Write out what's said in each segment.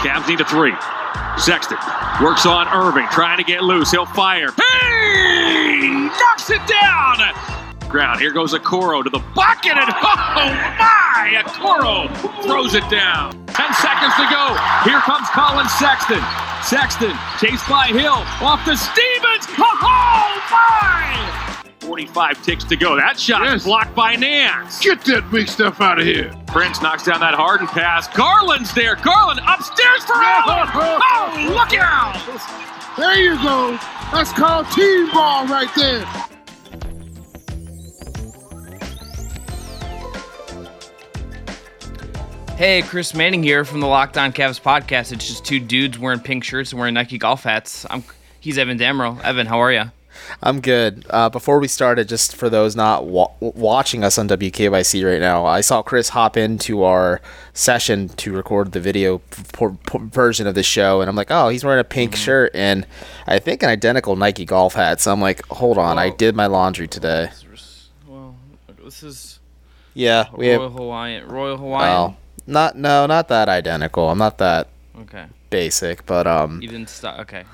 Cavs need a three. Sexton works on Irving, trying to get loose. He'll fire. Hey! Knocks it down! Ground. Here goes Okoro to the bucket, and oh my! Okoro throws it down. Ten seconds to go. Here comes Collin Sexton. Sexton chased by Hill off to Stevens. Oh, oh my! 45 ticks to go. That shot is Yes. blocked by Nance. Get that big stuff out of here. Prince knocks down that Harden pass. Garland's there. Garland upstairs for Allen. Oh, look out! There you go. That's called team ball right there. Hey, Chris Manning here from the Locked On Cavs podcast. It's just two dudes wearing pink shirts and wearing Nike golf hats. I'm he's Evan Dammarell. Evan, how are you? I'm good. Uh, before we started, just for those not wa- watching us on WKYC right now, I saw Chris hop into our session to record the video p- p- version of the show, and I'm like, oh, he's wearing a pink shirt and I think an identical Nike golf hat. So I'm like, hold on, I did my laundry today. Well, this is Yeah, we have. Royal Hawaiian. Royal Hawaiian. Oh, not no, not that identical. I'm not that Okay, basic, but um, you didn't stop. Okay,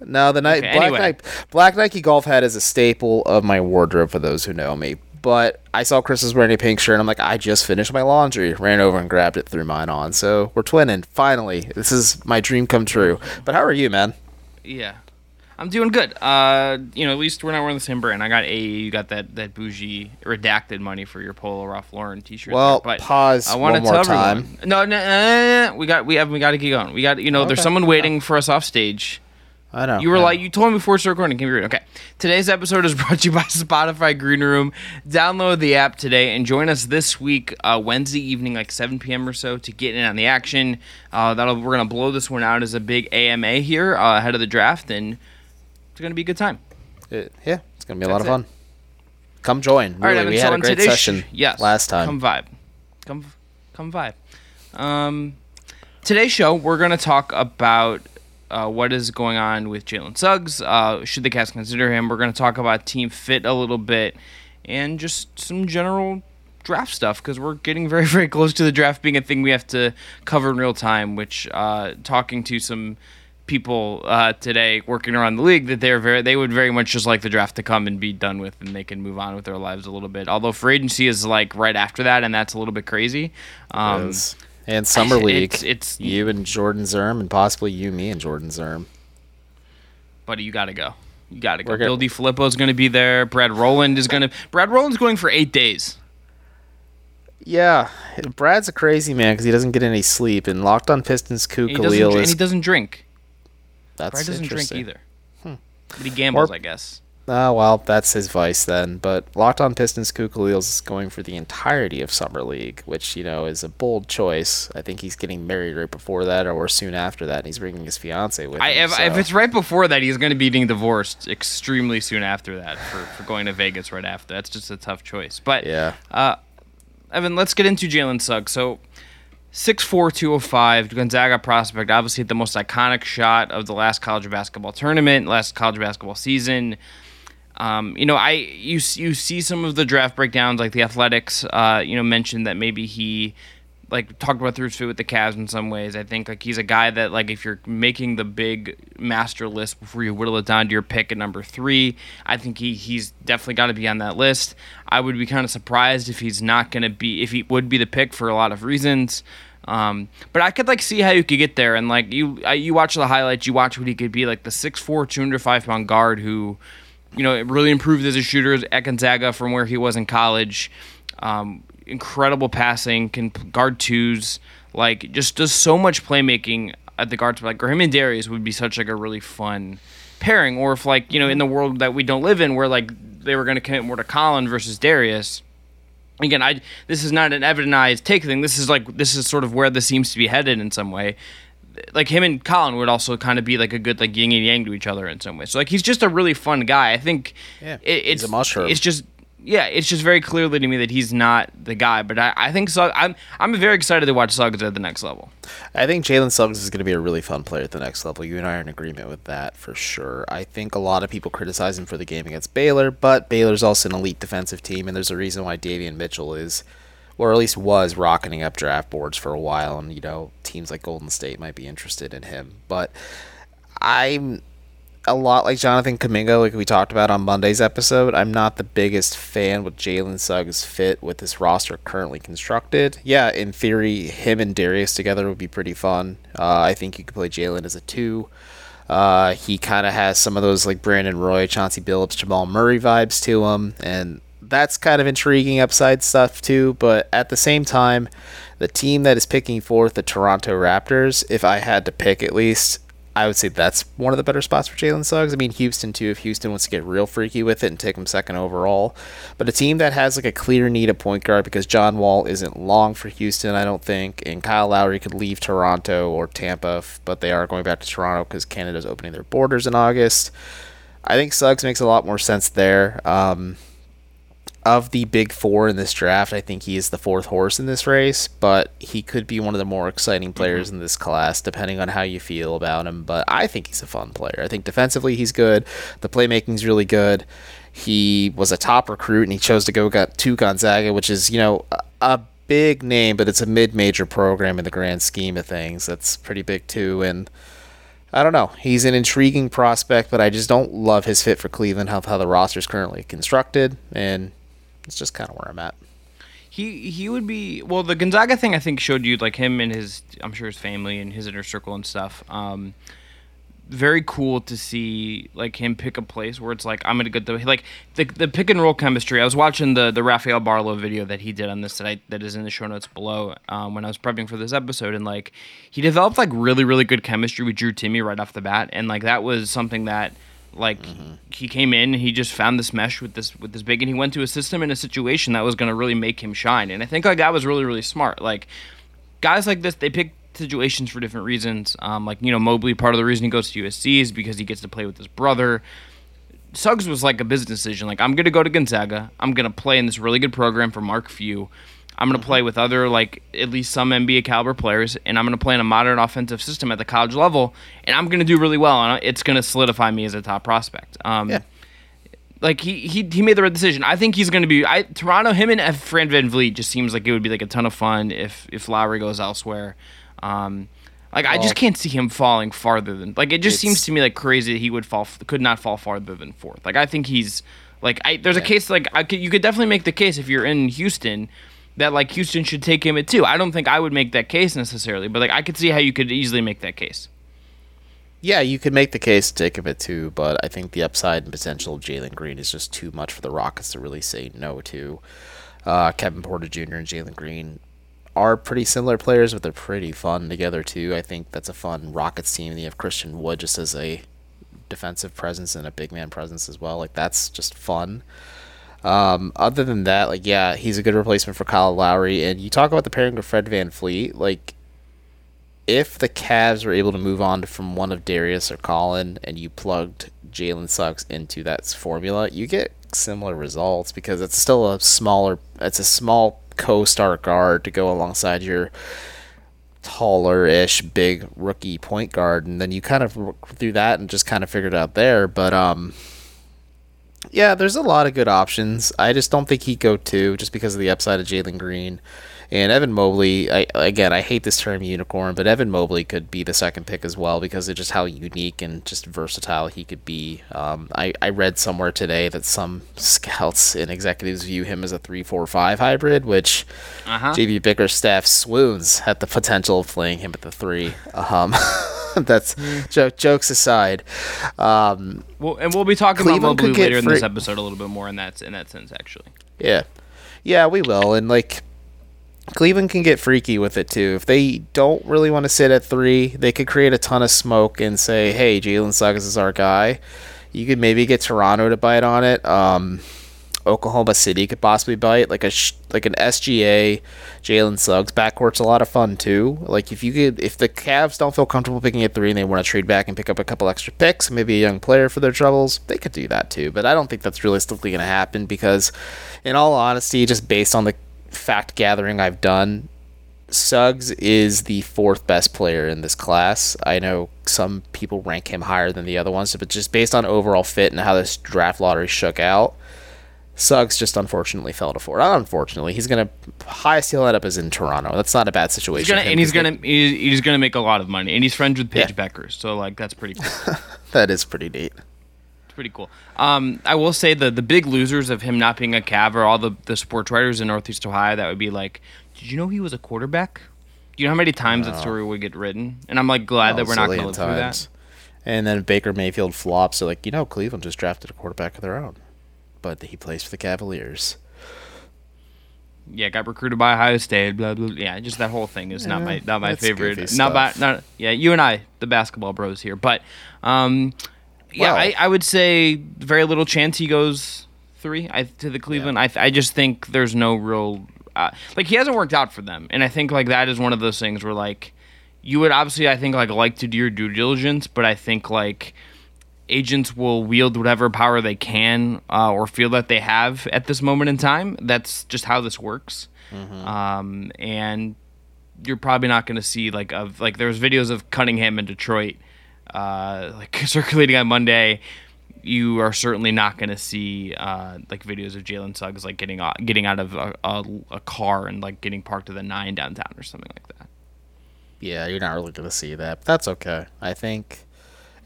No, the Ni- Okay, black, anyway. Nike, black Nike golf hat is a staple of my wardrobe for those who know me. But I saw Chris was wearing a pink shirt, and I'm like, I just finished my laundry. Ran over and grabbed it, threw mine on. So we're twinning. Finally, this is my dream come true. But how are you, man? yeah, I'm doing good. Uh, you know, at least we're not wearing the same brand. I got a you got that that bougie redacted money for your Polo Ralph Lauren T-shirt. Well, there, but pause I want one to more tell time. everyone. No, no, no, no, no, we got we have we got to keep going. We got you know, there's someone waiting for us off stage. I know. You were I like, you told me before started recording. Can we read? Okay. Today's episode is brought to you by Spotify Green Room. Download the app today and join us this week, uh, Wednesday evening, like 7 p.m. or so, to get in on the action. Uh, that'll we're gonna blow this one out as a big AMA here uh, ahead of the draft, and it's gonna be a good time. It- yeah, it's gonna be a lot of That's fun. Come join. All right, Really, Evan, we so had a great session sh- yes, last time. Come vibe, come come vibe. Um, today's show we're gonna talk about uh, what is going on with Jalen Suggs. Uh, should the Cavs consider him? We're gonna talk about team fit a little bit and just some general draft stuff because we're getting very very close to the draft being a thing we have to cover in real time. Which uh, talking to some people uh, today working around the league that they're very they would very much just like the draft to come and be done with and they can move on with their lives a little bit. Although free agency is like right after that and that's a little bit crazy. Um, and summer league. It's, it's you and Jordan Zirm, and possibly you, me, and Jordan Zirm. buddy, you gotta go. You gotta go. We're Bill gonna- DiFilippo is gonna be there. Brad Rowland is gonna. Brad Rowland's going for eight days. Yeah, Brad's a crazy man because he doesn't get any sleep. And locked on Pistons, Ku doesn't, Khalil dr- and he doesn't drink. that's interesting. Brad doesn't drink either. Hmm. But he gambles, Or- I guess. Ah, well, that's his vice then. But locked on Pistons, Ku is going for the entirety of summer league, which you know is a bold choice. I think he's getting married right before that or soon after that. And he's bringing his fiance with him. if, if so- it's right before that, he's going to be getting divorced extremely soon after that for, for going to Vegas right after. That's just a tough choice. But yeah, Uh, Evan, let's get into Jalen Suggs. So, 6'4", 205, Gonzaga prospect. Obviously, the most iconic shot of the last college basketball tournament, last college basketball season. Um, you know, I you you see some of the draft breakdowns, like the Athletics. Uh, you know, mentioned that maybe he like talked about through his fit with the Cavs in some ways. I think like he's a guy that like if you're making the big master list before you whittle it down to your pick at number three, I think he he's definitely got to be on that list. I would be kind of surprised if he's not going to be if he would be the pick for a lot of reasons. Um, but I could like see how you could get there, and like you you watch the highlights, you watch what he could be like the 6'4", 205 pound guard who you know, it really improved as a shooter at Gonzaga from where he was in college. Um, incredible passing, can guard twos, like just does so much playmaking at the guard spot. Like Graham and Darius would be such like a really fun pairing. Or if like you know in the world that we don't live in, where like they were going to commit more to Collin versus Darius. Again, I this is not an evidentized take thing. This is like this is sort of where this seems to be headed in some way like him and Collin would also kind of be like a good like yin and yang to each other in some way. So like he's just a really fun guy. I think Yeah, it, it's a mushroom. It's just yeah, it's just very clearly to me that he's not the guy. But I, I think Suggs. I'm I'm very excited to watch Suggs at the next level. I think Jalen Suggs is going to be a really fun player at the next level. You and I are in agreement with that for sure. I think a lot of people criticize him for the game against Baylor, but Baylor's also an elite defensive team, and there's a reason why Davion Mitchell is or at least was rocketing up draft boards for a while, and you know teams like Golden State might be interested in him. But I'm a lot like Jonathan Kuminga, like we talked about on Monday's episode. I'm not the biggest fan with Jalen Suggs fit with this roster currently constructed. Yeah, in theory, him and Darius together would be pretty fun. Uh, I think you could play Jalen as a two. Uh, he kind of has some of those like Brandon Roy, Chauncey Billups, Jamal Murray vibes to him, and that's kind of intriguing upside stuff too. But at the same time, the team that is picking fourth the Toronto Raptors, if I had to pick at least, I would say that's one of the better spots for Jalen Suggs. I mean, Houston too, if Houston wants to get real freaky with it and take him second overall. But a team that has like a clear need of point guard because John Wall isn't long for Houston, I don't think, and Kyle Lowry could leave Toronto or Tampa, but they are going back to Toronto because Canada's opening their borders in August. I think Suggs makes a lot more sense there. Um, of the big four in this draft, I think he is the fourth horse in this race, but he could be one of the more exciting players mm-hmm. in this class, depending on how you feel about him. But I think he's a fun player. I think defensively he's good. The playmaking's really good. He was a top recruit and he chose to go got to Gonzaga, which is, you know, a big name, but it's a mid-major program in the grand scheme of things. That's pretty big too. And I don't know. He's an intriguing prospect, but I just don't love his fit for Cleveland, how, how the roster's currently constructed. And it's just kind of where I'm at. He he would be well. The Gonzaga thing I think showed you like him and his I'm sure his family and his inner circle and stuff. Um, very cool to see like him pick a place where it's like I'm gonna get the like the the pick and roll chemistry. I was watching the the Rafael Barlowe video that he did on this that I, that is in the show notes below um, when I was prepping for this episode, and like he developed like really really good chemistry with Drew Timme right off the bat, and like that was something that like mm-hmm. he came in, he just found this mesh with this with this big, and he went to a system in a situation that was going to really make him shine. And I think like that was really really smart. Like guys like this, they pick situations for different reasons. Um, like you know Mobley, part of the reason he goes to USC is because he gets to play with his brother. Suggs was like a business decision. Like I'm going to go to Gonzaga. I'm going to play in this really good program for Mark Few. I'm going to play with other, like, at least some NBA caliber players, and I'm going to play in a modern offensive system at the college level, and I'm going to do really well, and it's going to solidify me as a top prospect. Um, yeah. Like, he, he, he made the right decision. I think he's going to be. I Toronto, him and Fran Van VanVleet just seems like it would be, like, a ton of fun if, if Lowry goes elsewhere. Um, like, well, I just can't see him falling farther than. Like, it just seems to me, like, crazy that he would fall, could not fall farther than fourth. Like, I think he's. Like, I, there's yeah. a case, like, I could, you could definitely make the case if you're in Houston – that like Houston should take him at two. I don't think I would make that case necessarily, but like I could see how you could easily make that case. Yeah, you could make the case to take him at two, but I think the upside and potential of Jalen Green is just too much for the Rockets to really say no to. Uh, Kevin Porter Jr. and Jalen Green are pretty similar players, but they're pretty fun together too. I think that's a fun Rockets team. You have Christian Wood just as a defensive presence and a big man presence as well. Like that's just fun. Um, other than that, like yeah, he's a good replacement for Kyle Lowry. And you talk about the pairing of Fred VanVleet, like if the Cavs were able to move on from one of Darius or Collin and you plugged Jalen Suggs into that formula, you get similar results because it's still a smaller it's a small co-star guard to go alongside your taller-ish big rookie point guard and then you kind of through that and just kind of figured it out there but um yeah, there's a lot of good options. I just don't think he'd go two just because of the upside of Jalen Green. And Evan Mobley, I, again, I hate this term unicorn, but Evan Mobley could be the second pick as well because of just how unique and just versatile he could be. Um, I, I read somewhere today that some scouts and executives view him as a 3 4 5 hybrid, which uh-huh. JB Bickerstaff swoons at the potential of playing him at the 3. Um, that's joke, jokes aside. Um, well, and we'll be talking Cleveland about Mobley later in this episode a little bit more in that in that sense, actually. Yeah, yeah, we will, and like Cleveland can get freaky with it too. If they don't really want to sit at three, they could create a ton of smoke and say, "Hey, Jalen Suggs is our guy." You could maybe get Toronto to bite on it. Um, Oklahoma City could possibly bite like a like an SGA, Jalen Suggs backcourt's a lot of fun too. Like if you could, if the Cavs don't feel comfortable picking at three and they want to trade back and pick up a couple extra picks, maybe a young player for their troubles, they could do that too. But I don't think that's realistically going to happen because, in all honesty, just based on the fact gathering I've done, Suggs is the fourth best player in this class. I know some people rank him higher than the other ones, but just based on overall fit and how this draft lottery shook out, Suggs just unfortunately fell to four. Not unfortunately, he's gonna highest he'll end up is in Toronto. That's not a bad situation. He's gonna, and he's 'cause gonna he's, he's gonna make a lot of money, and he's friends with Paige Yeah. Becker, so like that's pretty cool. that is pretty neat. It's pretty cool. Um, I will say the the big losers of him not being a Cav are all the the sports writers in Northeast Ohio. That would be like, did you know he was a quarterback? Do you know how many times that story would get written? And I'm like glad that we're not gonna zillion live through that. And then Baker Mayfield flops. So like you know, Cleveland just drafted a quarterback of their own, but he plays for the Cavaliers. Yeah, got recruited by Ohio State. Blah blah. Yeah, just that whole thing is not my not my favorite. Not stuff. not yeah. You and I, the basketball bros here, but um, yeah, I, I would say very little chance he goes three I, to the Cleveland. I I just think there's no real uh, like he hasn't worked out for them, and I think like that is one of those things where like you would obviously I think like like to do your due diligence, but I think like agents will wield whatever power they can uh, or feel that they have at this moment in time. That's just how this works. Um, and you're probably not going to see like of like there was videos of Cunningham in Detroit, uh, like circulating on Monday. You are certainly not going to see uh, like videos of Jalen Suggs like getting out, getting out of a, a, a car and like getting parked at the nine downtown or something like that. Yeah, you're not really going to see that. But that's okay. I think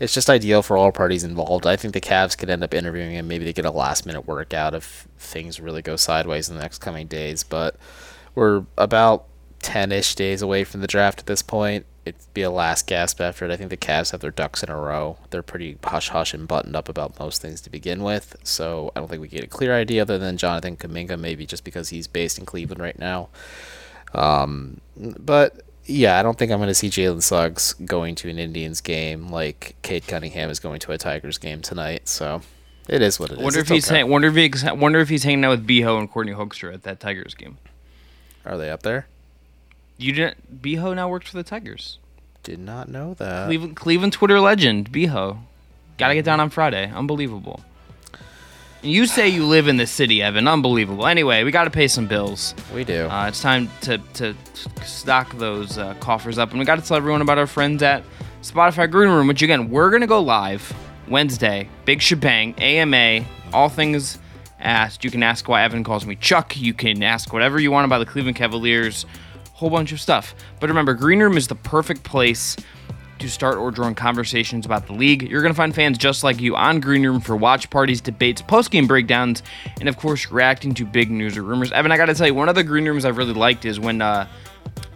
it's just ideal for all parties involved. I think the Cavs could end up interviewing him. Maybe they get a last minute workout if things really go sideways in the next coming days. But we're about 10 ish days away from the draft at this point. It'd be a last gasp effort. I think the Cavs have their ducks in a row. They're pretty hush hush and buttoned up about most things to begin with. So I don't think we get a clear idea other than Jonathan Kuminga, maybe just because he's based in Cleveland right now. Um, but yeah, I don't think I'm going to see Jalen Suggs going to an Indians game like Cade Cunningham is going to a Tigers game tonight. So it is what it is. Wonder if he's okay. hang- wonder if he's wonder if he's hanging out with Beho and Courtney Hoekstra at that Tigers game. Are they up there? You didn't. Beho now works for the Tigers. Did not know that. Cleveland, Cleveland Twitter legend Beho. Got to get down on Friday. Unbelievable. You say you live in the city, Evan. Unbelievable. Anyway, we got to pay some bills. We do. Uh, it's time to, to stock those uh, coffers up. And we got to tell everyone about our friends at Spotify Green Room, which, again, we're going to go live Wednesday. Big shebang, AMA, all things asked. You can ask why Evan calls me Chuck. You can ask whatever you want about the Cleveland Cavaliers. Whole bunch of stuff. But remember, Green Room is the perfect place to start or join conversations about the league. You're going to find fans just like you on Green Room for watch parties, debates, post-game breakdowns, and of course, reacting to big news or rumors. Evan, I got to tell you, one of the Green Rooms I've really liked is when uh,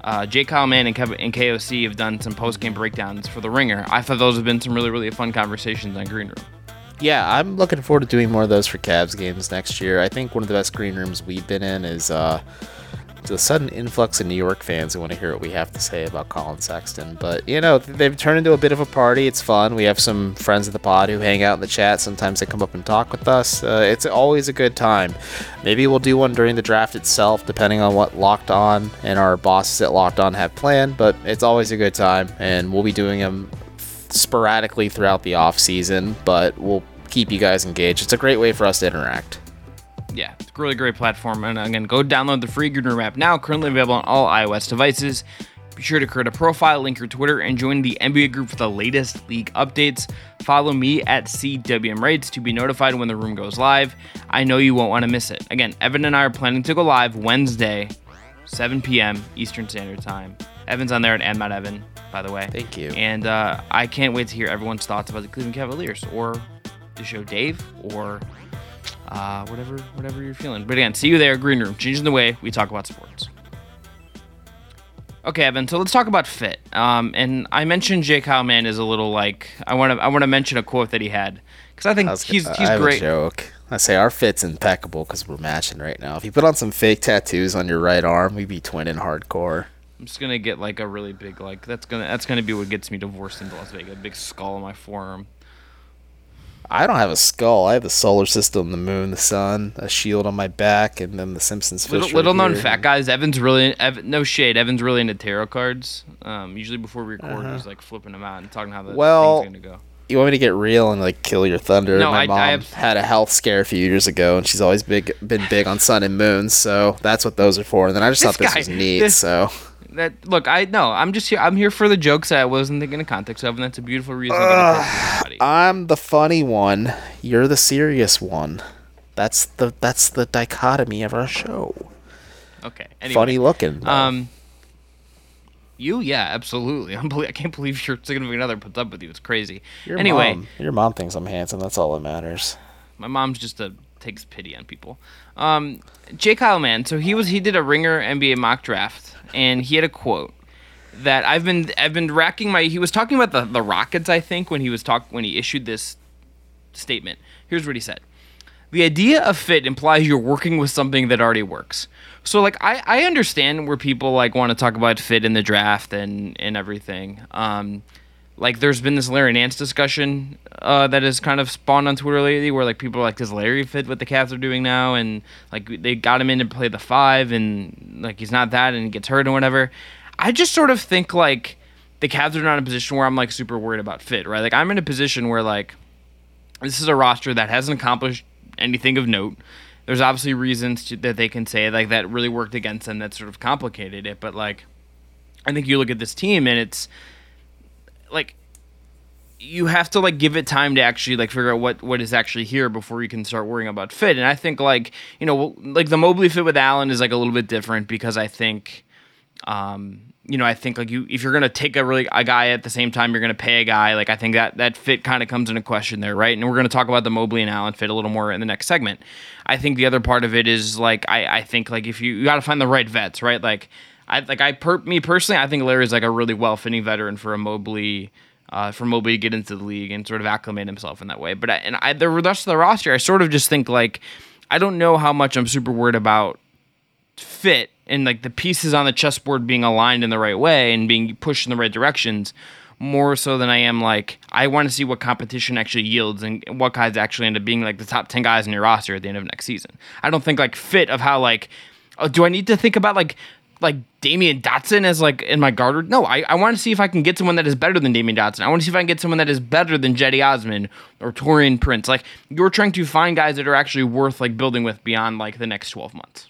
uh, J. Kyle Mann and, and KOC have done some post-game breakdowns for The Ringer. I thought those have been some really, really fun conversations on Green Room. Yeah, I'm looking forward to doing more of those for Cavs games next year. I think one of the best green rooms we've been in is uh, the sudden influx of New York fans who want to hear what we have to say about Collin Sexton. But, you know, they've turned into a bit of a party. It's fun. We have some friends of the pod who hang out in the chat. Sometimes they come up and talk with us. Uh, it's always a good time. Maybe we'll do one during the draft itself, depending on what Locked On and our bosses at Locked On have planned. But it's always a good time, and we'll be doing them sporadically throughout the off season, but we'll keep you guys engaged. It's a great way for us to interact. It's a really great platform. And again, go download the free Green Room app now, currently available on all iOS devices. Be sure to create a profile, link your Twitter, and join the NBA group for the latest league updates. Follow me at CWM Rates to be notified when the room goes live. I know you won't want to miss it. Again, Evan and I are planning to go live Wednesday, 7 p.m. Eastern Standard Time. Evan's on there at Admot Evan, by the way. Thank you. And uh, I can't wait to hear everyone's thoughts about the Cleveland Cavaliers or the show Dave or uh, whatever whatever you're feeling. But again, see you there, Green Room, changing the way we talk about sports. Okay, Evan. So let's talk about fit. Um, and I mentioned J. Kyle Mann is a little like I want to I want to mention a quote that he had because I think I was- he's I he's have great. A joke. I say our fit's impeccable because we're matching right now. If you put on some fake tattoos on your right arm, we'd be twinning hardcore. I'm just gonna get like a really big like that's gonna that's gonna be what gets me divorced into Las Vegas. A big skull on my forearm. I don't have a skull. I have the solar system, the moon, the sun, a shield on my back, and then the Simpsons fish. Little, right little known fact, guys. Evan's really Evan, no shade. Evan's really into tarot cards. Um, usually before we record, he's like flipping them out and talking how the Uh-huh. Well, thing's gonna go. You want me to get real and like kill your thunder? No, my I- mom I have- had a health scare a few years ago, and she's always big been big on sun and moons, so that's what those are for. And then I just This thought this guy- was neat, this- so That look, I no, I'm just here. I'm here for the jokes that I wasn't thinking of context of, and that's a beautiful reason to get attention from everybody. I'm the funny one. You're the serious one. That's the that's the dichotomy of our show. Okay. Anyway, Funny looking. though. Um, you, yeah, absolutely. I'm I can't believe your significant other puts up with you. It's crazy. your anyway, mom, your mom thinks I'm handsome. That's all that matters. my mom's just a takes pity on people. Um, Jay Kyle, man. So he was he did a Ringer NBA mock draft, and he had a quote that I've been I've been racking my. He was talking about the the Rockets, I think, when he was talk when he issued this statement. Here's what he said. The idea of fit implies you're working with something that already works. So like I, I understand where people like want to talk about fit in the draft and and everything. Um, like there's been this Larry Nance discussion uh, that has kind of spawned on Twitter lately, where like people are like, does Larry fit what the Cavs are doing now? And like they got him in to play the five, and like he's not that, and he gets hurt and whatever. I just sort of think like the Cavs are not in a position where I'm like super worried about fit, right? Like I'm in a position where like this is a roster that hasn't accomplished anything of note. There's obviously reasons to, that they can say like that really worked against them that sort of complicated it, but like I think you look at this team and it's like you have to like give it time to actually like figure out what what is actually here before you can start worrying about fit. And I think like you know like the Mobley fit with Allen is like a little bit different because I think um you know I think like you if you're gonna take a really a guy at the same time you're gonna pay a guy like I think that that fit kind of comes into question there right and we're gonna talk about the Mobley and Allen fit a little more in the next segment. I think the other part of it is like I I think like if you you got to find the right vets right like I like I per me personally I think Larry's like a really well fitting veteran for a Mobley uh, for Mobley to get into the league and sort of acclimate himself in that way. But I, and I, the rest of the roster, I sort of just think like I don't know how much I'm super worried about fit and like the pieces on the chessboard being aligned in the right way and being pushed in the right directions more so than I am like I want to see what competition actually yields and what guys actually end up being like the top 10 guys in your roster at the end of next season. I don't think like fit of how like oh, do I need to think about like like Damyean Dotson as like in my guard? No, I, I want to see if I can get someone that is better than Damyean Dotson. I want to see if I can get someone that is better than Cedi Osman or Taurean Prince. Like you're trying to find guys that are actually worth like building with beyond like the next 12 months.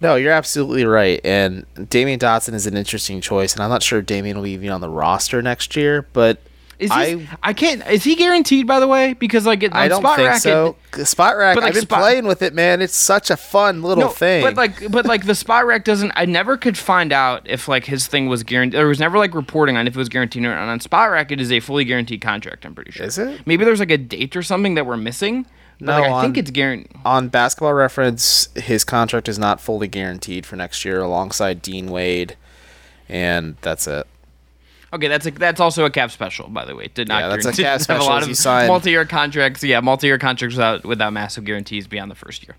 No, you're absolutely right. And Damyean Dotson is an interesting choice, and I'm not sure Damyean will be even on the roster next year, but Is I- he, I can't. Is he guaranteed? By the way, because like it, I on don't Spot think Racket, so. Spotrac, like, I've been Spot- playing with it, man. It's such a fun little No, thing. but like, but like the Spotrac doesn't. I never could find out if like his thing was guaranteed. There was never like reporting on if it was guaranteed or not. On Spotrac, it is a fully guaranteed contract. I'm pretty sure. Is it? Maybe there's like a date or something that we're missing. But, No, like, I think it's guaranteed. on basketball reference, his contract is not fully guaranteed for next year alongside Dean Wade, and that's it. Okay, that's a, that's also a cap special, by the way. Did not. Yeah, that's a cap have special a lot of multi-year contracts. Yeah, multi-year contracts without without massive guarantees beyond the first year.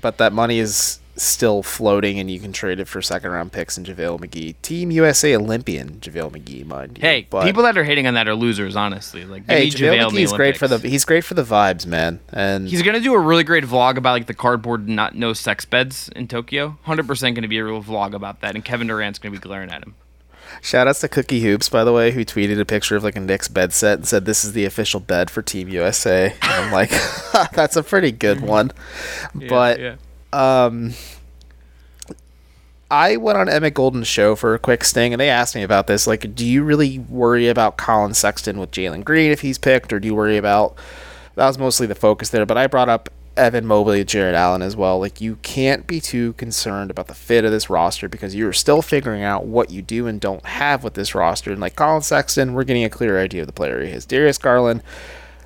But that money is still floating, and you can trade it for second round picks and JaVale McGee. Team USA Olympian JaVale McGee, mind you. Hey, but, people that are hating on that are losers. Honestly, like hey, JaVale JaVale McGee's great for the he's great for the vibes, man. And He's gonna do a really great vlog about like the cardboard not no sex beds in Tokyo. Hundred percent gonna be a real vlog about that, and Kevin Durant's gonna be glaring at him. Shout outs to Cookie Hoops, by the way, who tweeted a picture of like a Knicks bed set and said this is the official bed for Team USA. And I'm like, that's a pretty good one. but yeah. um I went on Emmett Golden's show for a quick sting, and they asked me about this. Like, do you really worry about Collin Sexton with Jalen Green if he's picked, or do you worry about? That was mostly the focus there, but I brought up Evan Mobley, Jarrett Allen as well. Like, you can't be too concerned about the fit of this roster because you're still figuring out what you do and don't have with this roster. And like Collin Sexton, we're getting a clear idea of the player he is. Darius Garland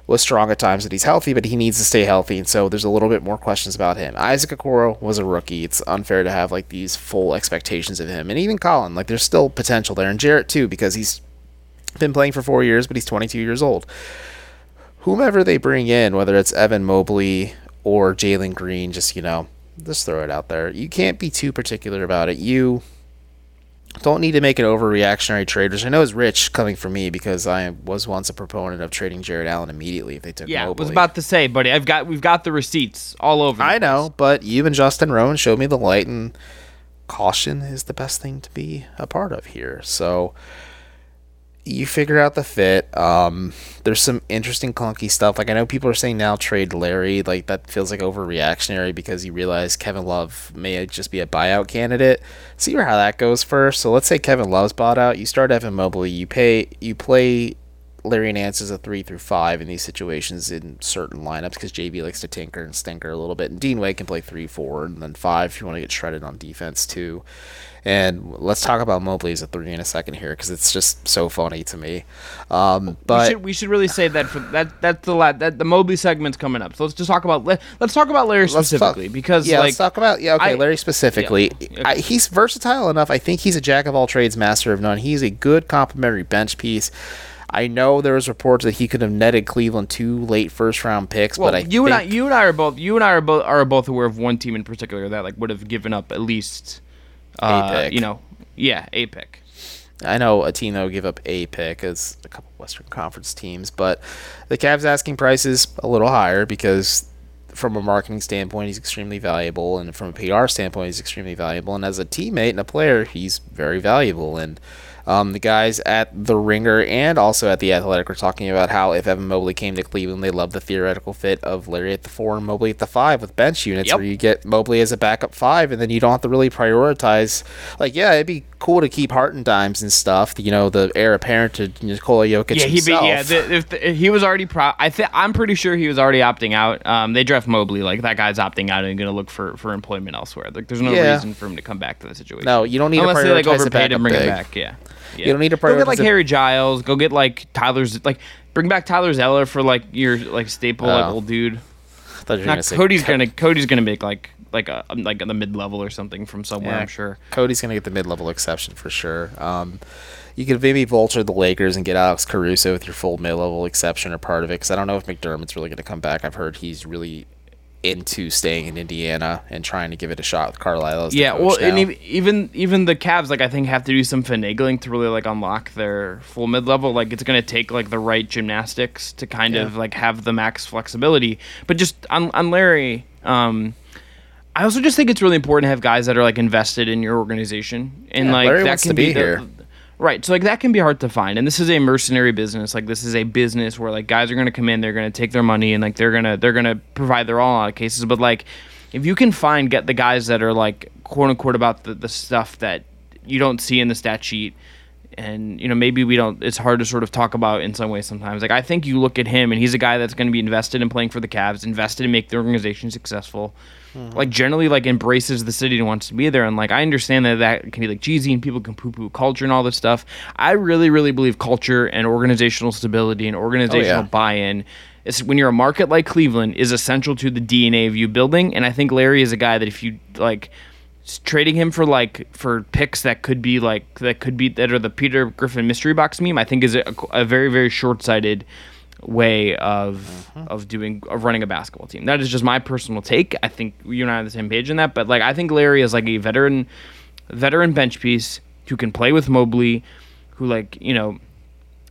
was strong at times that he's healthy, but he needs to stay healthy, and so there's a little bit more questions about him. Isaac Okoro was a rookie. It's unfair to have like these full expectations of him, and even Collin. Like there's still potential there, and Jarrett too, because he's been playing for four years, but he's 22 years old. Whomever they bring in, whether it's Evan Mobley or Jalen Green, just you know, just throw it out there. You can't be too particular about it. You don't need to make an overreactionary trade, which I know is rich coming from me because I was once a proponent of trading Jarrett Allen immediately if they took Yeah, I Mobley. was about to say, buddy. I've got we've got the receipts all over. I place. know, but you and Justin Rowan showed me the light, and caution is the best thing to be a part of here. So you figure out the fit. Um, there's some interesting clunky stuff. Like I know people are saying now trade Larry. Like that feels like overreactionary because you realize Kevin Love may just be a buyout candidate. See how that goes first. So let's say Kevin Love's bought out. You start Evan Mobley. You pay. You play Larry Nance is a three through five in these situations in certain lineups because JB likes to tinker and stinker a little bit, and Dean Wade can play three, four, and then five if you want to get shredded on defense too. And let's talk about Mobley as a three in a second here because it's just so funny to me. Um, but we should, we should really say that for that that's the la- that the Mobley segment's coming up. So let's just talk about let, us talk about Larry let's talk- specifically because yeah, like let's talk about yeah. Okay, I- Larry specifically, yeah, I, he's versatile enough. I think he's a jack of all trades, master of none. He's a good complementary bench piece. I know there was reports that he could have netted Cleveland two late first round picks, well, but I you and I you and I are both you and I are both are both aware of one team in particular that like would have given up at least uh, you know yeah a pick. I know a team that would give up a pick as a couple Western Conference teams, but the Cavs asking price is a little higher because from a marketing standpoint, he's extremely valuable, and from a PR standpoint, he's extremely valuable, and as a teammate and a player, he's very valuable. And um, the guys at the Ringer and also at the Athletic were talking about how if Evan Mobley came to Cleveland, they love the theoretical fit of Larry at the four and Mobley at the five with bench units, Yep. where you get Mobley as a backup five, and then you don't have to really prioritize. Like, yeah, it'd be cool to keep Hartenstein and stuff. You know, the heir apparent to Nikola Jokic Yeah, he be, yeah. The, if the, he was already pro. I think I'm pretty sure he was already opting out. Um, they draft Mobley like that guy's opting out and going to look for, for employment elsewhere. Like there's no Yeah. reason for him to come back to the situation. No, you don't need to unless they like prioritize overpaid and bring him big. back. Yeah. Yeah. You don't need to go get like prioritize Harry Giles. Go get like Tyler's like bring back Tyler Zeller for like your like staple like Oh. old dude. I thought you were gonna say Cody's Co- gonna Cody's gonna make like like a like the mid level or something from somewhere. Yeah, I'm sure. Cody's gonna get the mid-level exception for sure. Um, you could maybe vulture the Lakers and get Alex Caruso with your full mid-level exception or part of it because I don't know if McDermott's really gonna come back. I've heard he's really into staying in Indiana and trying to give it a shot with Carlisle. Yeah, well, and now. ev- even even the Cavs, like I think, have to do some finagling to really like unlock their full mid level. Like it's gonna take like the right gymnastics to kind of like have the max flexibility. But just on on Larry, um, I also just think it's really important to have guys that are like invested in your organization and Yeah, like Larry that wants can to be the- here. Right, so like that can be hard to find, and this is a mercenary business. Like this is a business where like guys are gonna come in, they're gonna take their money, and like they're gonna they're gonna provide their all in a lot of cases. But like, if you can find get the guys that are like quote unquote about the, the stuff that you don't see in the stat sheet, and you know maybe we don't. It's hard to sort of talk about in some ways sometimes. Like I think you look at him, and he's a guy that's gonna be invested in playing for the Cavs, invested in make the organization successful Mm-hmm. like generally like embraces the city and wants to be there. And like i understand that that can be like cheesy and people can poo-poo culture and all this stuff. I really really believe culture and organizational stability and organizational oh, yeah. buy-in is when you're a market like cleveland is essential to the dna of you building. And i think larry is a guy that if you like trading him for like for picks that could be like that could be that are the peter griffin mystery box meme i think is a, a very very short-sighted way of mm-hmm. of doing of running a basketball team. That is just my personal take. I think you and I are on the same page in that. But like I think Larry is like a veteran veteran bench piece who can play with Mobley, who like, you know,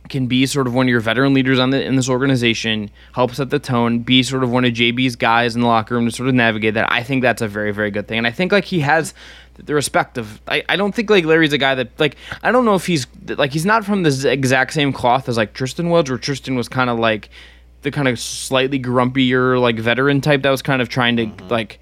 can be sort of one of your veteran leaders on the in this organization, help set the tone, be sort of one of JB's guys in the locker room to sort of navigate that. I think that's a very, very good thing. And I think like he has the respect of I, I don't think like Larry's a guy that like I don't know if he's like he's not from the exact same cloth as like Tristan was, where Tristan was kind of like the kind of slightly grumpier like veteran type that was kind of trying to like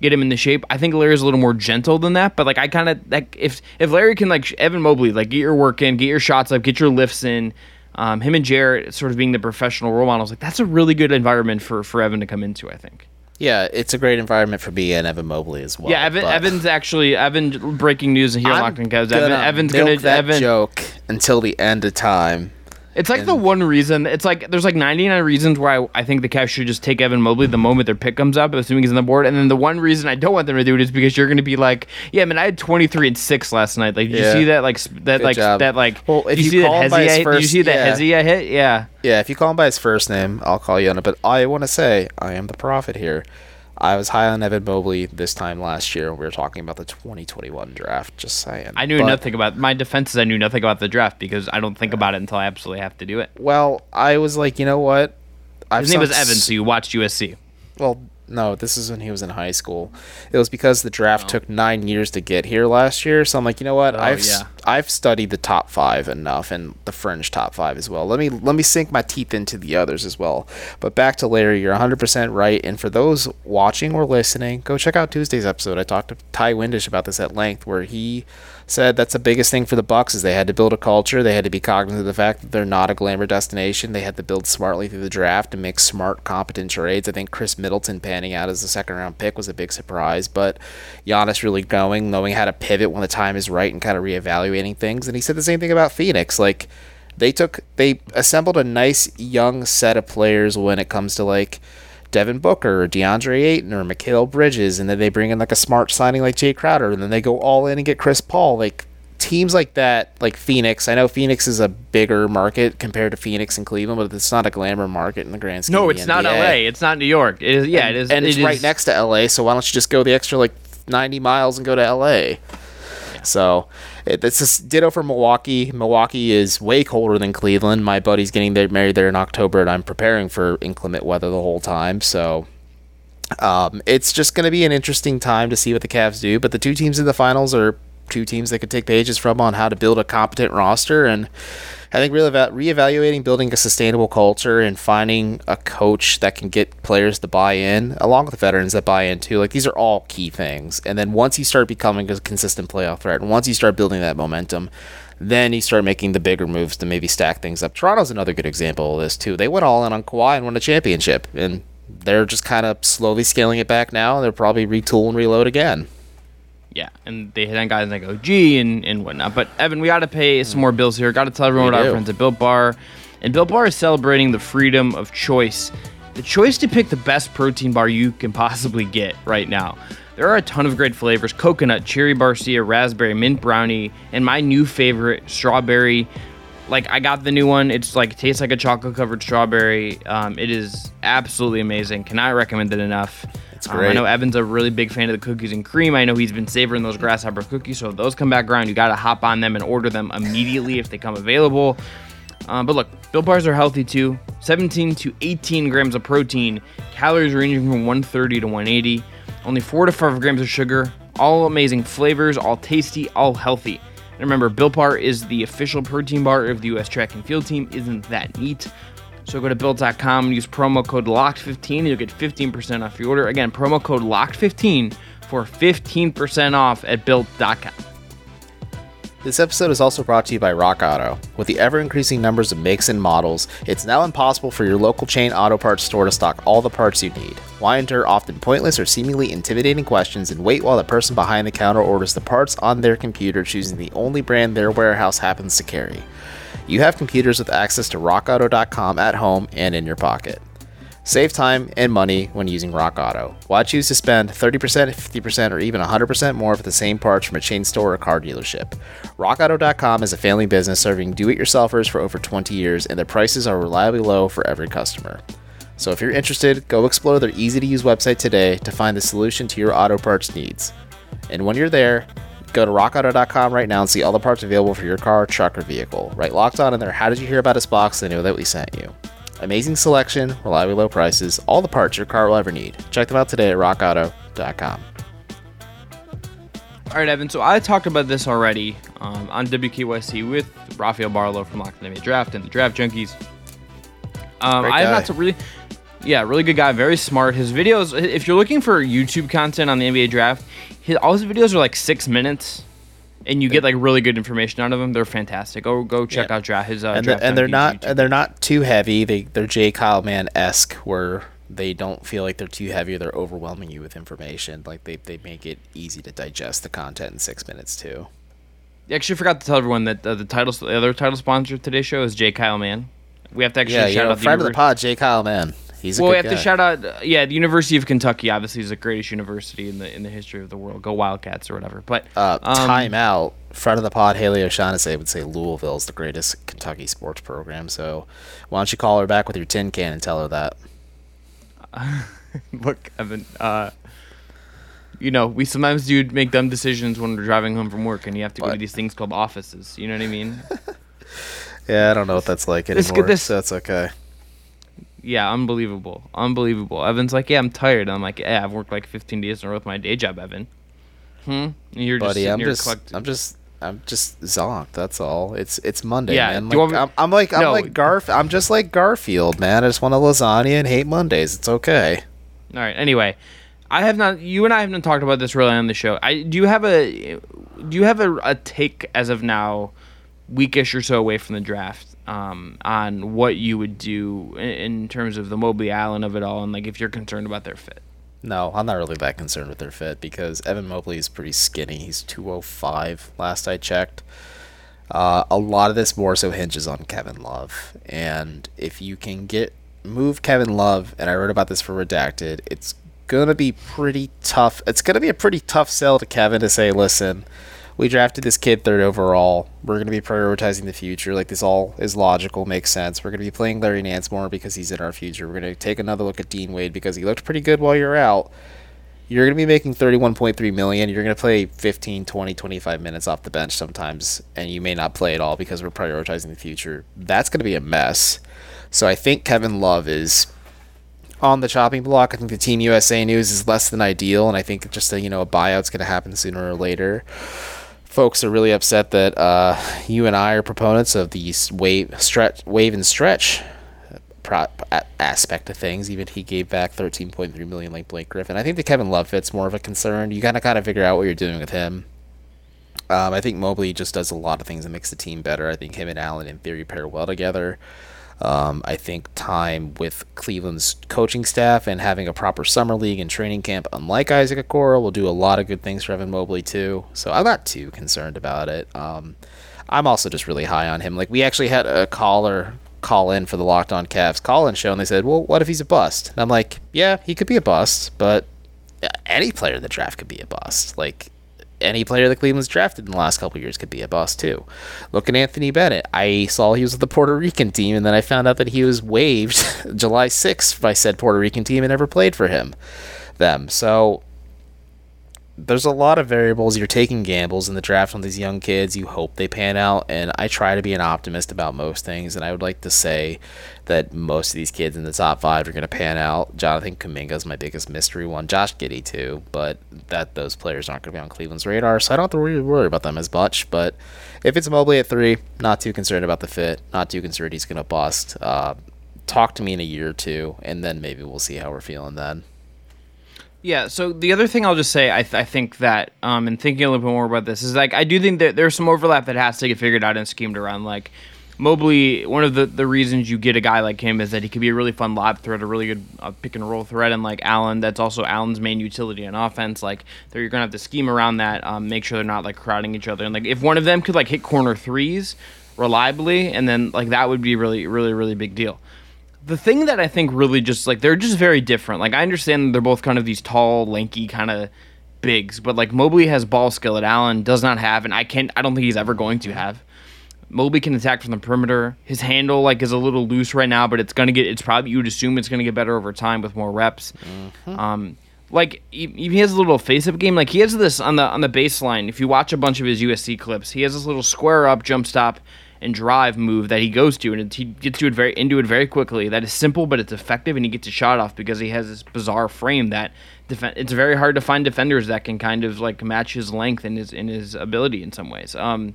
get him into shape. I think Larry's a little more gentle than that, but like I kind of like if if Larry can like Evan Mobley like get your work in, get your shots up, get your lifts in. Um, him and Jarrett sort of being the professional role models, like that's a really good environment for for Evan to come into. I think. Yeah, it's a great environment for me and Evan Mobley as well. yeah, Evan. Evan's actually Evan. Breaking news in here I'm Locked On Cavs. Evan, Evan's gonna that Evan. joke until the end of time. It's like the one reason. It's like there's like 99 reasons why I, I think the Cavs should just take Evan Mobley the moment their pick comes up, assuming he's on the board. And then the one reason I don't want them to do it is because you're going to be like, yeah, man, I had 23 and six last night. Like, did Yeah. you see that? Like that, Good like job. that, like. Well, if you, you see that call him by his Hezzy? I- Did you first- see that. Hezzy I hit? Yeah. Yeah, if you call him by his first name, I'll call you on it. But I want to say I am the prophet here. I was high on Evan Mobley this time last year we were talking about the 2021 draft. Just saying. I knew But- nothing about my defense. Is I knew nothing about the draft because I don't think about it until I absolutely have to do it. Well, I was like, you know what? I've His name was Evan, so you watched USC. Well, no, this is when he was in high school. It was because the Oh. draft took nine years to get here last year. So I'm like, you know what? Oh, I've yeah. I've studied the top five enough and the fringe top five as well. Let me let me sink my teeth into the others as well. But back to Larry, you're 100% right. And for those watching or listening, go check out Tuesday's episode. I talked to Ty Windish about this at length, where he said that's the biggest thing for the Bucks is they had to build a culture. They had to be cognizant of the fact that they're not a glamour destination. They had to build smartly through the draft and make smart, competent trades. I think Khris Middleton panning out as a second round pick was a big surprise, but Giannis really going, knowing how to pivot when the time is right and kind of reevaluating things. And he said the same thing about Phoenix. Like they took they assembled a nice young set of players when it comes to like Devin Booker or DeAndre Ayton or Mikal Bridges, and then they bring in like a smart signing like Jae Crowder, and then they go all in and get Chris Paul. Like teams like that, like Phoenix. I know Phoenix is a bigger market compared to Phoenix and Cleveland, but it's not a glamour market in the grand scheme. No, it's not. LA. It's not New York. It is. Yeah, and, it is. and it's it right is- next to LA. So why don't you just go the extra like 90 miles and go to LA? So it's just ditto for Milwaukee. Milwaukee is way colder than Cleveland. My buddy's getting there, married there in October, and I'm preparing for inclement weather the whole time. So um, it's just going to be an interesting time to see what the Cavs do. But the two teams in the finals are two teams that could take pages from on how to build a competent roster. And I think really reevaluating building a sustainable culture and finding a coach that can get players to buy in, along with the veterans that buy in too. Like these are all key things. And then once you start becoming a consistent playoff threat, and once you start building that momentum, then you start making the bigger moves to maybe stack things up. Toronto's another good example of this too. They went all in on Kawhi and won a championship, and they're just kind of slowly scaling it back now. They'll probably retool and reload again. Yeah, and they hit on guys like OG and, and whatnot. But Evan, we got to pay some more bills here. Got to tell everyone about our friends at Built Bar, and Built Bar is celebrating the freedom of choice, the choice to pick the best protein bar you can possibly get right now. There are a ton of great flavors: coconut, cherry barcia, raspberry, mint brownie, and my new favorite, strawberry. Like I got the new one. It's like tastes like a chocolate covered strawberry. Um, it is absolutely amazing. Cannot recommend it enough. It's Um, I know Evan's a really big fan of the cookies and cream. I know he's been savoring those grasshopper cookies. So if those come back around, you got to hop on them and order them immediately if they come available. Um, but look, Built Bars are healthy too. 17 to 18 grams of protein, calories ranging from 130 to 180, only 4 to 5 grams of sugar, all amazing flavors, all tasty, all healthy. And remember, Built Bar is the official protein bar of the U.S. track and field team. Isn't that neat? So go to built.com and use promo code LOCKED15 and you'll get 15% off your order. Again, promo code LOCKED15 for 15% off at built.com. This episode is also brought to you by Rock Auto. With the ever increasing numbers of makes and models, it's now impossible for your local chain auto parts store to stock all the parts you need. Why endure often pointless or seemingly intimidating questions and wait while the person behind the counter orders the parts on their computer, choosing the only brand their warehouse happens to carry? You have computers with access to rockauto.com at home and in your pocket. Save time and money when using Rock Auto. Why choose to spend 30%, 50%, or even 100% more for the same parts from a chain store or car dealership? RockAuto.com is a family business serving do it yourselfers for over 20 years, and their prices are reliably low for every customer. So if you're interested, go explore their easy to use website today to find the solution to your auto parts needs. And when you're there, go to rockauto.com right now and see all the parts available for your car, truck, or vehicle. Right locked on in there. How Did You Hear About Us box, they know that we sent you. Amazing selection, reliably low prices, all the parts your car will ever need. Check them out today at rockauto.com. All right, Evan. So I talked about this already um, on WKYC with Rafael Barlowe from Locked NBA Draft and the Draft Junkies. Um, I have not to really, yeah, really good guy, very smart. His videos, if you're looking for YouTube content on the NBA Draft, his, all his videos are like six minutes, and you get like really good information out of them. They're fantastic. Go go check Yeah. out draft his uh, and, the, and they're not and they're not too heavy. They they're J Kyle Mann esque where they don't feel like they're too heavy or they're overwhelming you with information. Like they, they make it easy to digest the content in six minutes too. Actually, forgot to tell everyone that uh, the title, the other title sponsor of today's show is J Kyle Mann. We have to actually Yeah, you shout know, out the friend of the pod, J Kyle Mann. He's a well, we have to shout out, uh, yeah, the University of Kentucky. Obviously, is the greatest university in the in the history of the world. Go Wildcats or whatever. But Uh, um, time out. Front of the pod, Haley O'Shaughnessy would say Louisville is the greatest Kentucky sports program. So why don't you call her back with your tin can and tell her that? look, Evan. Uh, you know, we sometimes do make dumb decisions when we're driving home from work, and you have to go to these things called offices. You know what I mean? Yeah, I don't know what that's like anymore. get this- So that's okay. Yeah, unbelievable, unbelievable. Evan's like, yeah, I'm tired. I'm like, yeah, I've worked like 15 days in a row with my day job, Evan. Hmm. And you're just Buddy, sitting I'm just collecting- I'm just I'm just zonked. That's all. It's it's Monday, Yeah, man. Like, want I'm, I'm like I'm No. like Garf. I'm just like Garfield, man. I just want a lasagna and hate Mondays. It's okay. All right. Anyway, I have not. You and I haven't talked about this really on the show. I do you have a do you have a, a take as of now, weekish or so away from the draft, um, on what you would do in, in terms of the Mobley Allen of it all, and like if you're concerned about their fit. No, I'm not really that concerned with their fit because Evan Mobley is pretty skinny. He's 205 last I checked. Uh, a lot of this more so hinges on Kevin Love, and if you can get move Kevin Love, and I wrote about this for Redacted, it's gonna be pretty tough. It's gonna be a pretty tough sell to Kevin to say, listen, we drafted this kid third overall. We're going to be prioritizing the future. Like this all is logical, makes sense. We're going to be playing Larry Nance more because he's in our future. We're going to take another look at Dean Wade because he looked pretty good while you're out. You're going to be making 31.3 million. You're going to play 15, 20, 25 minutes off the bench sometimes and you may not play at all because we're prioritizing the future. That's going to be a mess. So I think Kevin Love is on the chopping block. I think the Team USA news is less than ideal, and I think just a you know a buyout's going to happen sooner or later. Folks are really upset that uh, you and I are proponents of the waive stretch, waive and stretch pro- aspect of things. Even he gave back 13.3 million like Blake Griffin. I think the Kevin Love fit's more of a concern. You gotta kind of figure out what you're doing with him. Um, I think Mobley just does a lot of things that makes the team better. I think him and Allen, in theory, pair well together. Um, I think time with Cleveland's coaching staff and having a proper summer league and training camp, unlike Isaac Okoro, will do a lot of good things for Evan Mobley too. So I'm not too concerned about it. Um, I'm also just really high on him. Like we actually had a caller call in for the Locked On Cavs call-in show, and they said, "Well, what if he's a bust?" And I'm like, "Yeah, he could be a bust, but any player in the draft could be a bust. Like any player that Cleveland's drafted in the last couple years could be a bust too. Look at Anthony Bennett. I saw he was with the Puerto Rican team, and then I found out that he was waived July 6th by said Puerto Rican team and never played for him. Them. So there's a lot of variables. You're taking gambles in the draft on these young kids. You hope they pan out, and I try to be an optimist about most things. And I would like to say that most of these kids in the top five are going to pan out. Jonathan Kuminga is my biggest mystery one. Josh Giddey too, but that those players aren't going to be on Cleveland's radar, so I don't have to really worry about them as much. But if it's Mobley at three, not too concerned about the fit. Not too concerned he's going to bust. Uh, talk to me in a year or two, and then maybe we'll see how we're feeling then. Yeah. So the other thing I'll just say, I, th- I think that, um, and thinking a little bit more about this is like I do think that there's some overlap that has to get figured out and schemed around. Like Mobley, one of the the reasons you get a guy like him is that he could be a really fun lob threat, a really good uh, pick and roll threat, and like Allen, that's also Allen's main utility on offense. Like you're gonna have to scheme around that, um, make sure they're not like crowding each other, and like if one of them could like hit corner threes reliably, and then like that would be really really really big deal the thing that I think really just like they're just very different. Like I understand they're both kind of these tall, lanky kind of bigs, but like Mobley has ball skill that Allen does not have, and I can't. I don't think he's ever going to have. Mobley can attack from the perimeter. His handle like is a little loose right now, but it's gonna get. It's probably you would assume it's gonna get better over time with more reps. Um, like he, he has a little face-up game. Like he has this on the on the baseline. If you watch a bunch of his USC clips, he has this little square up jump stop and drive move that he goes to, and he gets to it very into it very quickly. That is simple, but it's effective, and he gets a shot off because he has this bizarre frame that defen It's very hard to find defenders that can kind of like match his length and his in his ability in some ways. Um,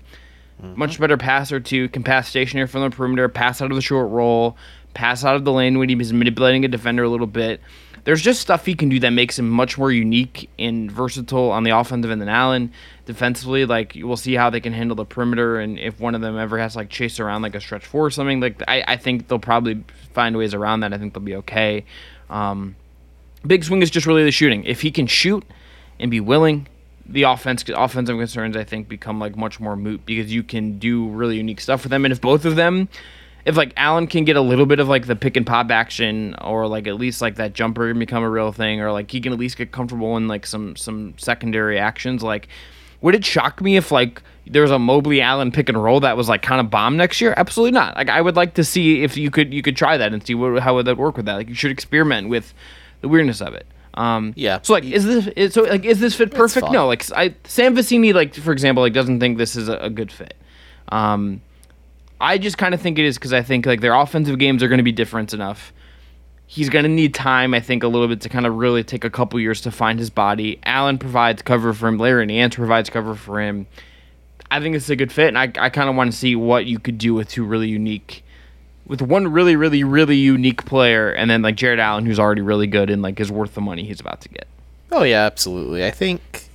much better passer too. Can pass stationary from the perimeter, pass out of the short roll, pass out of the lane when he's manipulating a defender a little bit. There's just stuff he can do that makes him much more unique and versatile on the offensive end than Allen. Defensively, like we'll see how they can handle the perimeter, and if one of them ever has to, like chase around like a stretch four or something, like I, I think they'll probably find ways around that. I think they'll be okay. Um, big swing is just really the shooting. If he can shoot and be willing, the offense offensive concerns I think become like much more moot because you can do really unique stuff with them. And if both of them, if like Allen can get a little bit of like the pick and pop action, or like at least like that jumper can become a real thing, or like he can at least get comfortable in like some some secondary actions, like. Would it shock me if like there was a Mobley Allen pick and roll that was like kind of bomb next year? Absolutely not. Like I would like to see if you could you could try that and see what, how would that work with that. Like you should experiment with the weirdness of it. Um, Yeah. So like, is this is, so like is this fit perfect? No. Like I Sam Vecenie, like for example, like doesn't think this is a, a good fit. Um, I just kind of think it is because I think like their offensive games are going to be different enough. He's going to need time, I think, a little bit to kind of really take a couple years to find his body. Allen provides cover for him. Larry Nance provides cover for him. I think it's a good fit, and I, I kind of want to see what you could do with two really unique, with one really, really, really unique player, and then like Jarrett Allen, who's already really good and like is worth the money he's about to get. Oh yeah, absolutely. I think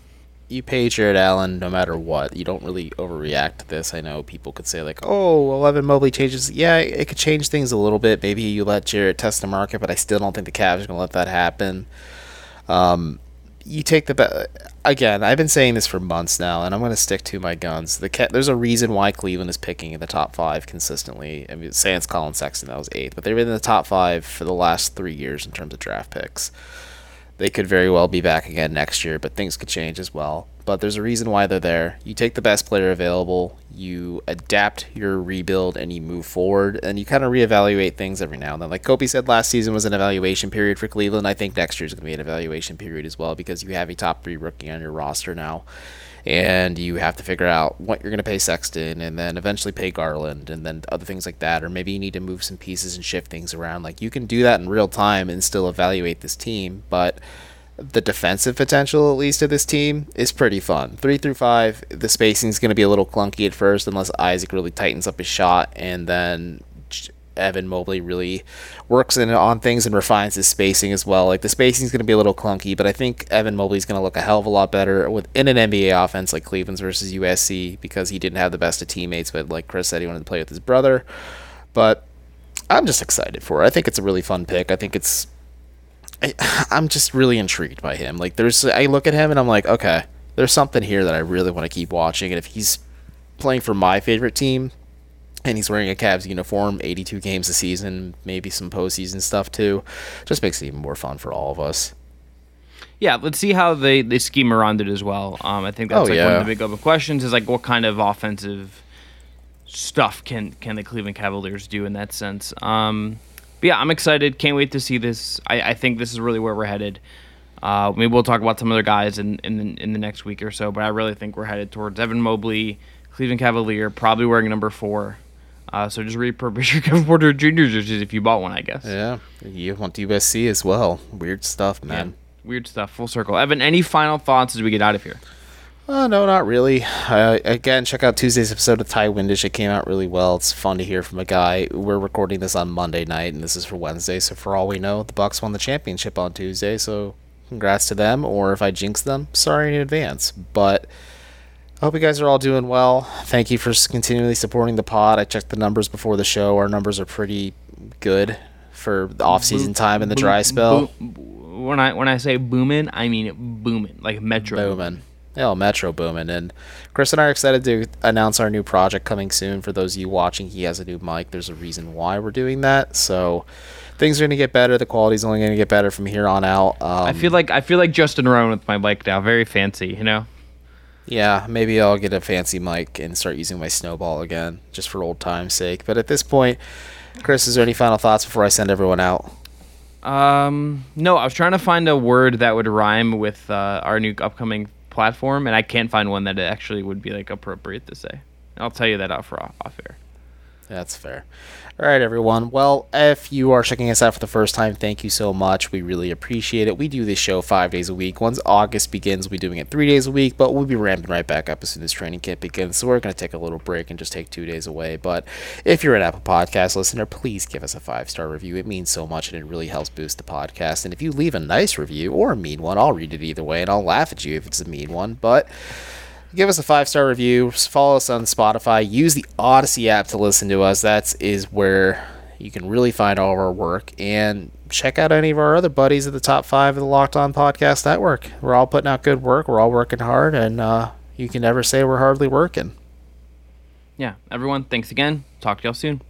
you pay Jarrett Allen no matter what. You don't really overreact to this. I know people could say like, "Oh, well, Evan Mobley changes." Yeah, it could change things a little bit. Maybe you let Jarrett test the market, but I still don't think the Cavs are going to let that happen. Um, you take the be- again. I've been saying this for months now, and I'm going to stick to my guns. The Ca- there's a reason why Cleveland is picking in the top five consistently. I mean, sans Collin Sexton, that was eighth, but they've been in the top five for the last three years in terms of draft picks. They could very well be back again next year, but things could change as well. But there's a reason why they're there. You take the best player available, you adapt your rebuild, and you move forward, and you kind of reevaluate things every now and then. Like Koby said, last season was an evaluation period for Cleveland. I think next year is going to be an evaluation period as well because you have a top three rookie on your roster now and you have to figure out what you're going to pay Sexton and then eventually pay Garland and then other things like that. Or maybe you need to move some pieces and shift things around. Like you can do that in real time and still evaluate this team, but the defensive potential, at least, of this team is pretty fun. Three through five, the spacing is going to be a little clunky at first unless Isaac really tightens up his shot and then Evan Mobley really works in on things and refines his spacing as well. Like the spacing is going to be a little clunky, but I think Evan Mobley is going to look a hell of a lot better within an NBA offense like Cleveland's versus USC because he didn't have the best of teammates. But like Chris said, he wanted to play with his brother. But I'm just excited for it. I think it's a really fun pick. I think it's. I, I'm just really intrigued by him. Like there's, I look at him and I'm like, okay, there's something here that I really want to keep watching. And if he's playing for my favorite team, and he's wearing a Cavs uniform, 82 games a season, maybe some postseason stuff too. Just makes it even more fun for all of us. Yeah, let's see how they, they scheme around it as well. Um, I think that's Oh, like one of the big open questions is like what kind of offensive stuff can can the Cleveland Cavaliers do in that sense. Um, but yeah, I'm excited. Can't wait to see this. I, I think this is really where we're headed. Uh, maybe we'll talk about some other guys in, in the, in the next week or so, but I really think we're headed towards Evan Mobley, Cleveland Cavalier, probably wearing number four. Uh, so just repurpose your Kevin Porter Jr. jerseys if you bought one, I guess. Yeah, you want to USC as well. Weird stuff, man. Weird stuff. Full circle. Evan, any final thoughts as we get out of here? Uh, no, not really. Uh, again, check out Tuesday's episode of Ty Windish. It came out really well. It's fun to hear from a guy. We're recording this on Monday night, and this is for Wednesday. So for all we know, the Bucks won the championship on Tuesday. So congrats to them. Or if I jinx them, sorry in advance. But I hope you guys are all doing well. Thank you for continually supporting the pod. I checked the numbers before the show. Our numbers are pretty good for the off-season time and the dry spell. when I when I say booming, I mean booming, like metro. booming. Yeah, Metro booming. And Chris and I are excited to announce our new project coming soon. For those of you watching, he has a new mic. There's a reason why we're doing that. So things are going to get better. The quality's only going to get better from here on out. Um, I feel like I feel like Justin Rowan with my mic now, very fancy, you know. Yeah, maybe I'll get a fancy mic and start using my snowball again, just for old time's sake. But at this point, Chris, is there any final thoughts before I send everyone out? Um, no, I was trying to find a word that would rhyme with uh, our new upcoming platform, and I can't find one that actually would be like appropriate to say. I'll tell you that off off air. That's fair. All right, everyone. Well, if you are checking us out for the first time, thank you so much. We really appreciate it. We do this show five days a week. Once August begins, we'll be doing it three days a week, but we'll be ramping right back up as soon as training camp begins. So we're going to take a little break and just take two days away. But if you're an Apple Podcast listener, please give us a five star review. It means so much and it really helps boost the podcast. And if you leave a nice review or a mean one, I'll read it either way and I'll laugh at you if it's a mean one. But give us a five star review follow us on spotify use the odyssey app to listen to us. That is where you can really find all of our work. And check out any of our other buddies at the top five of the locked on podcast network. We're all putting out good work. We're all working hard and uh, you can never say we're hardly working. Yeah, everyone, thanks again. Talk to y'all soon.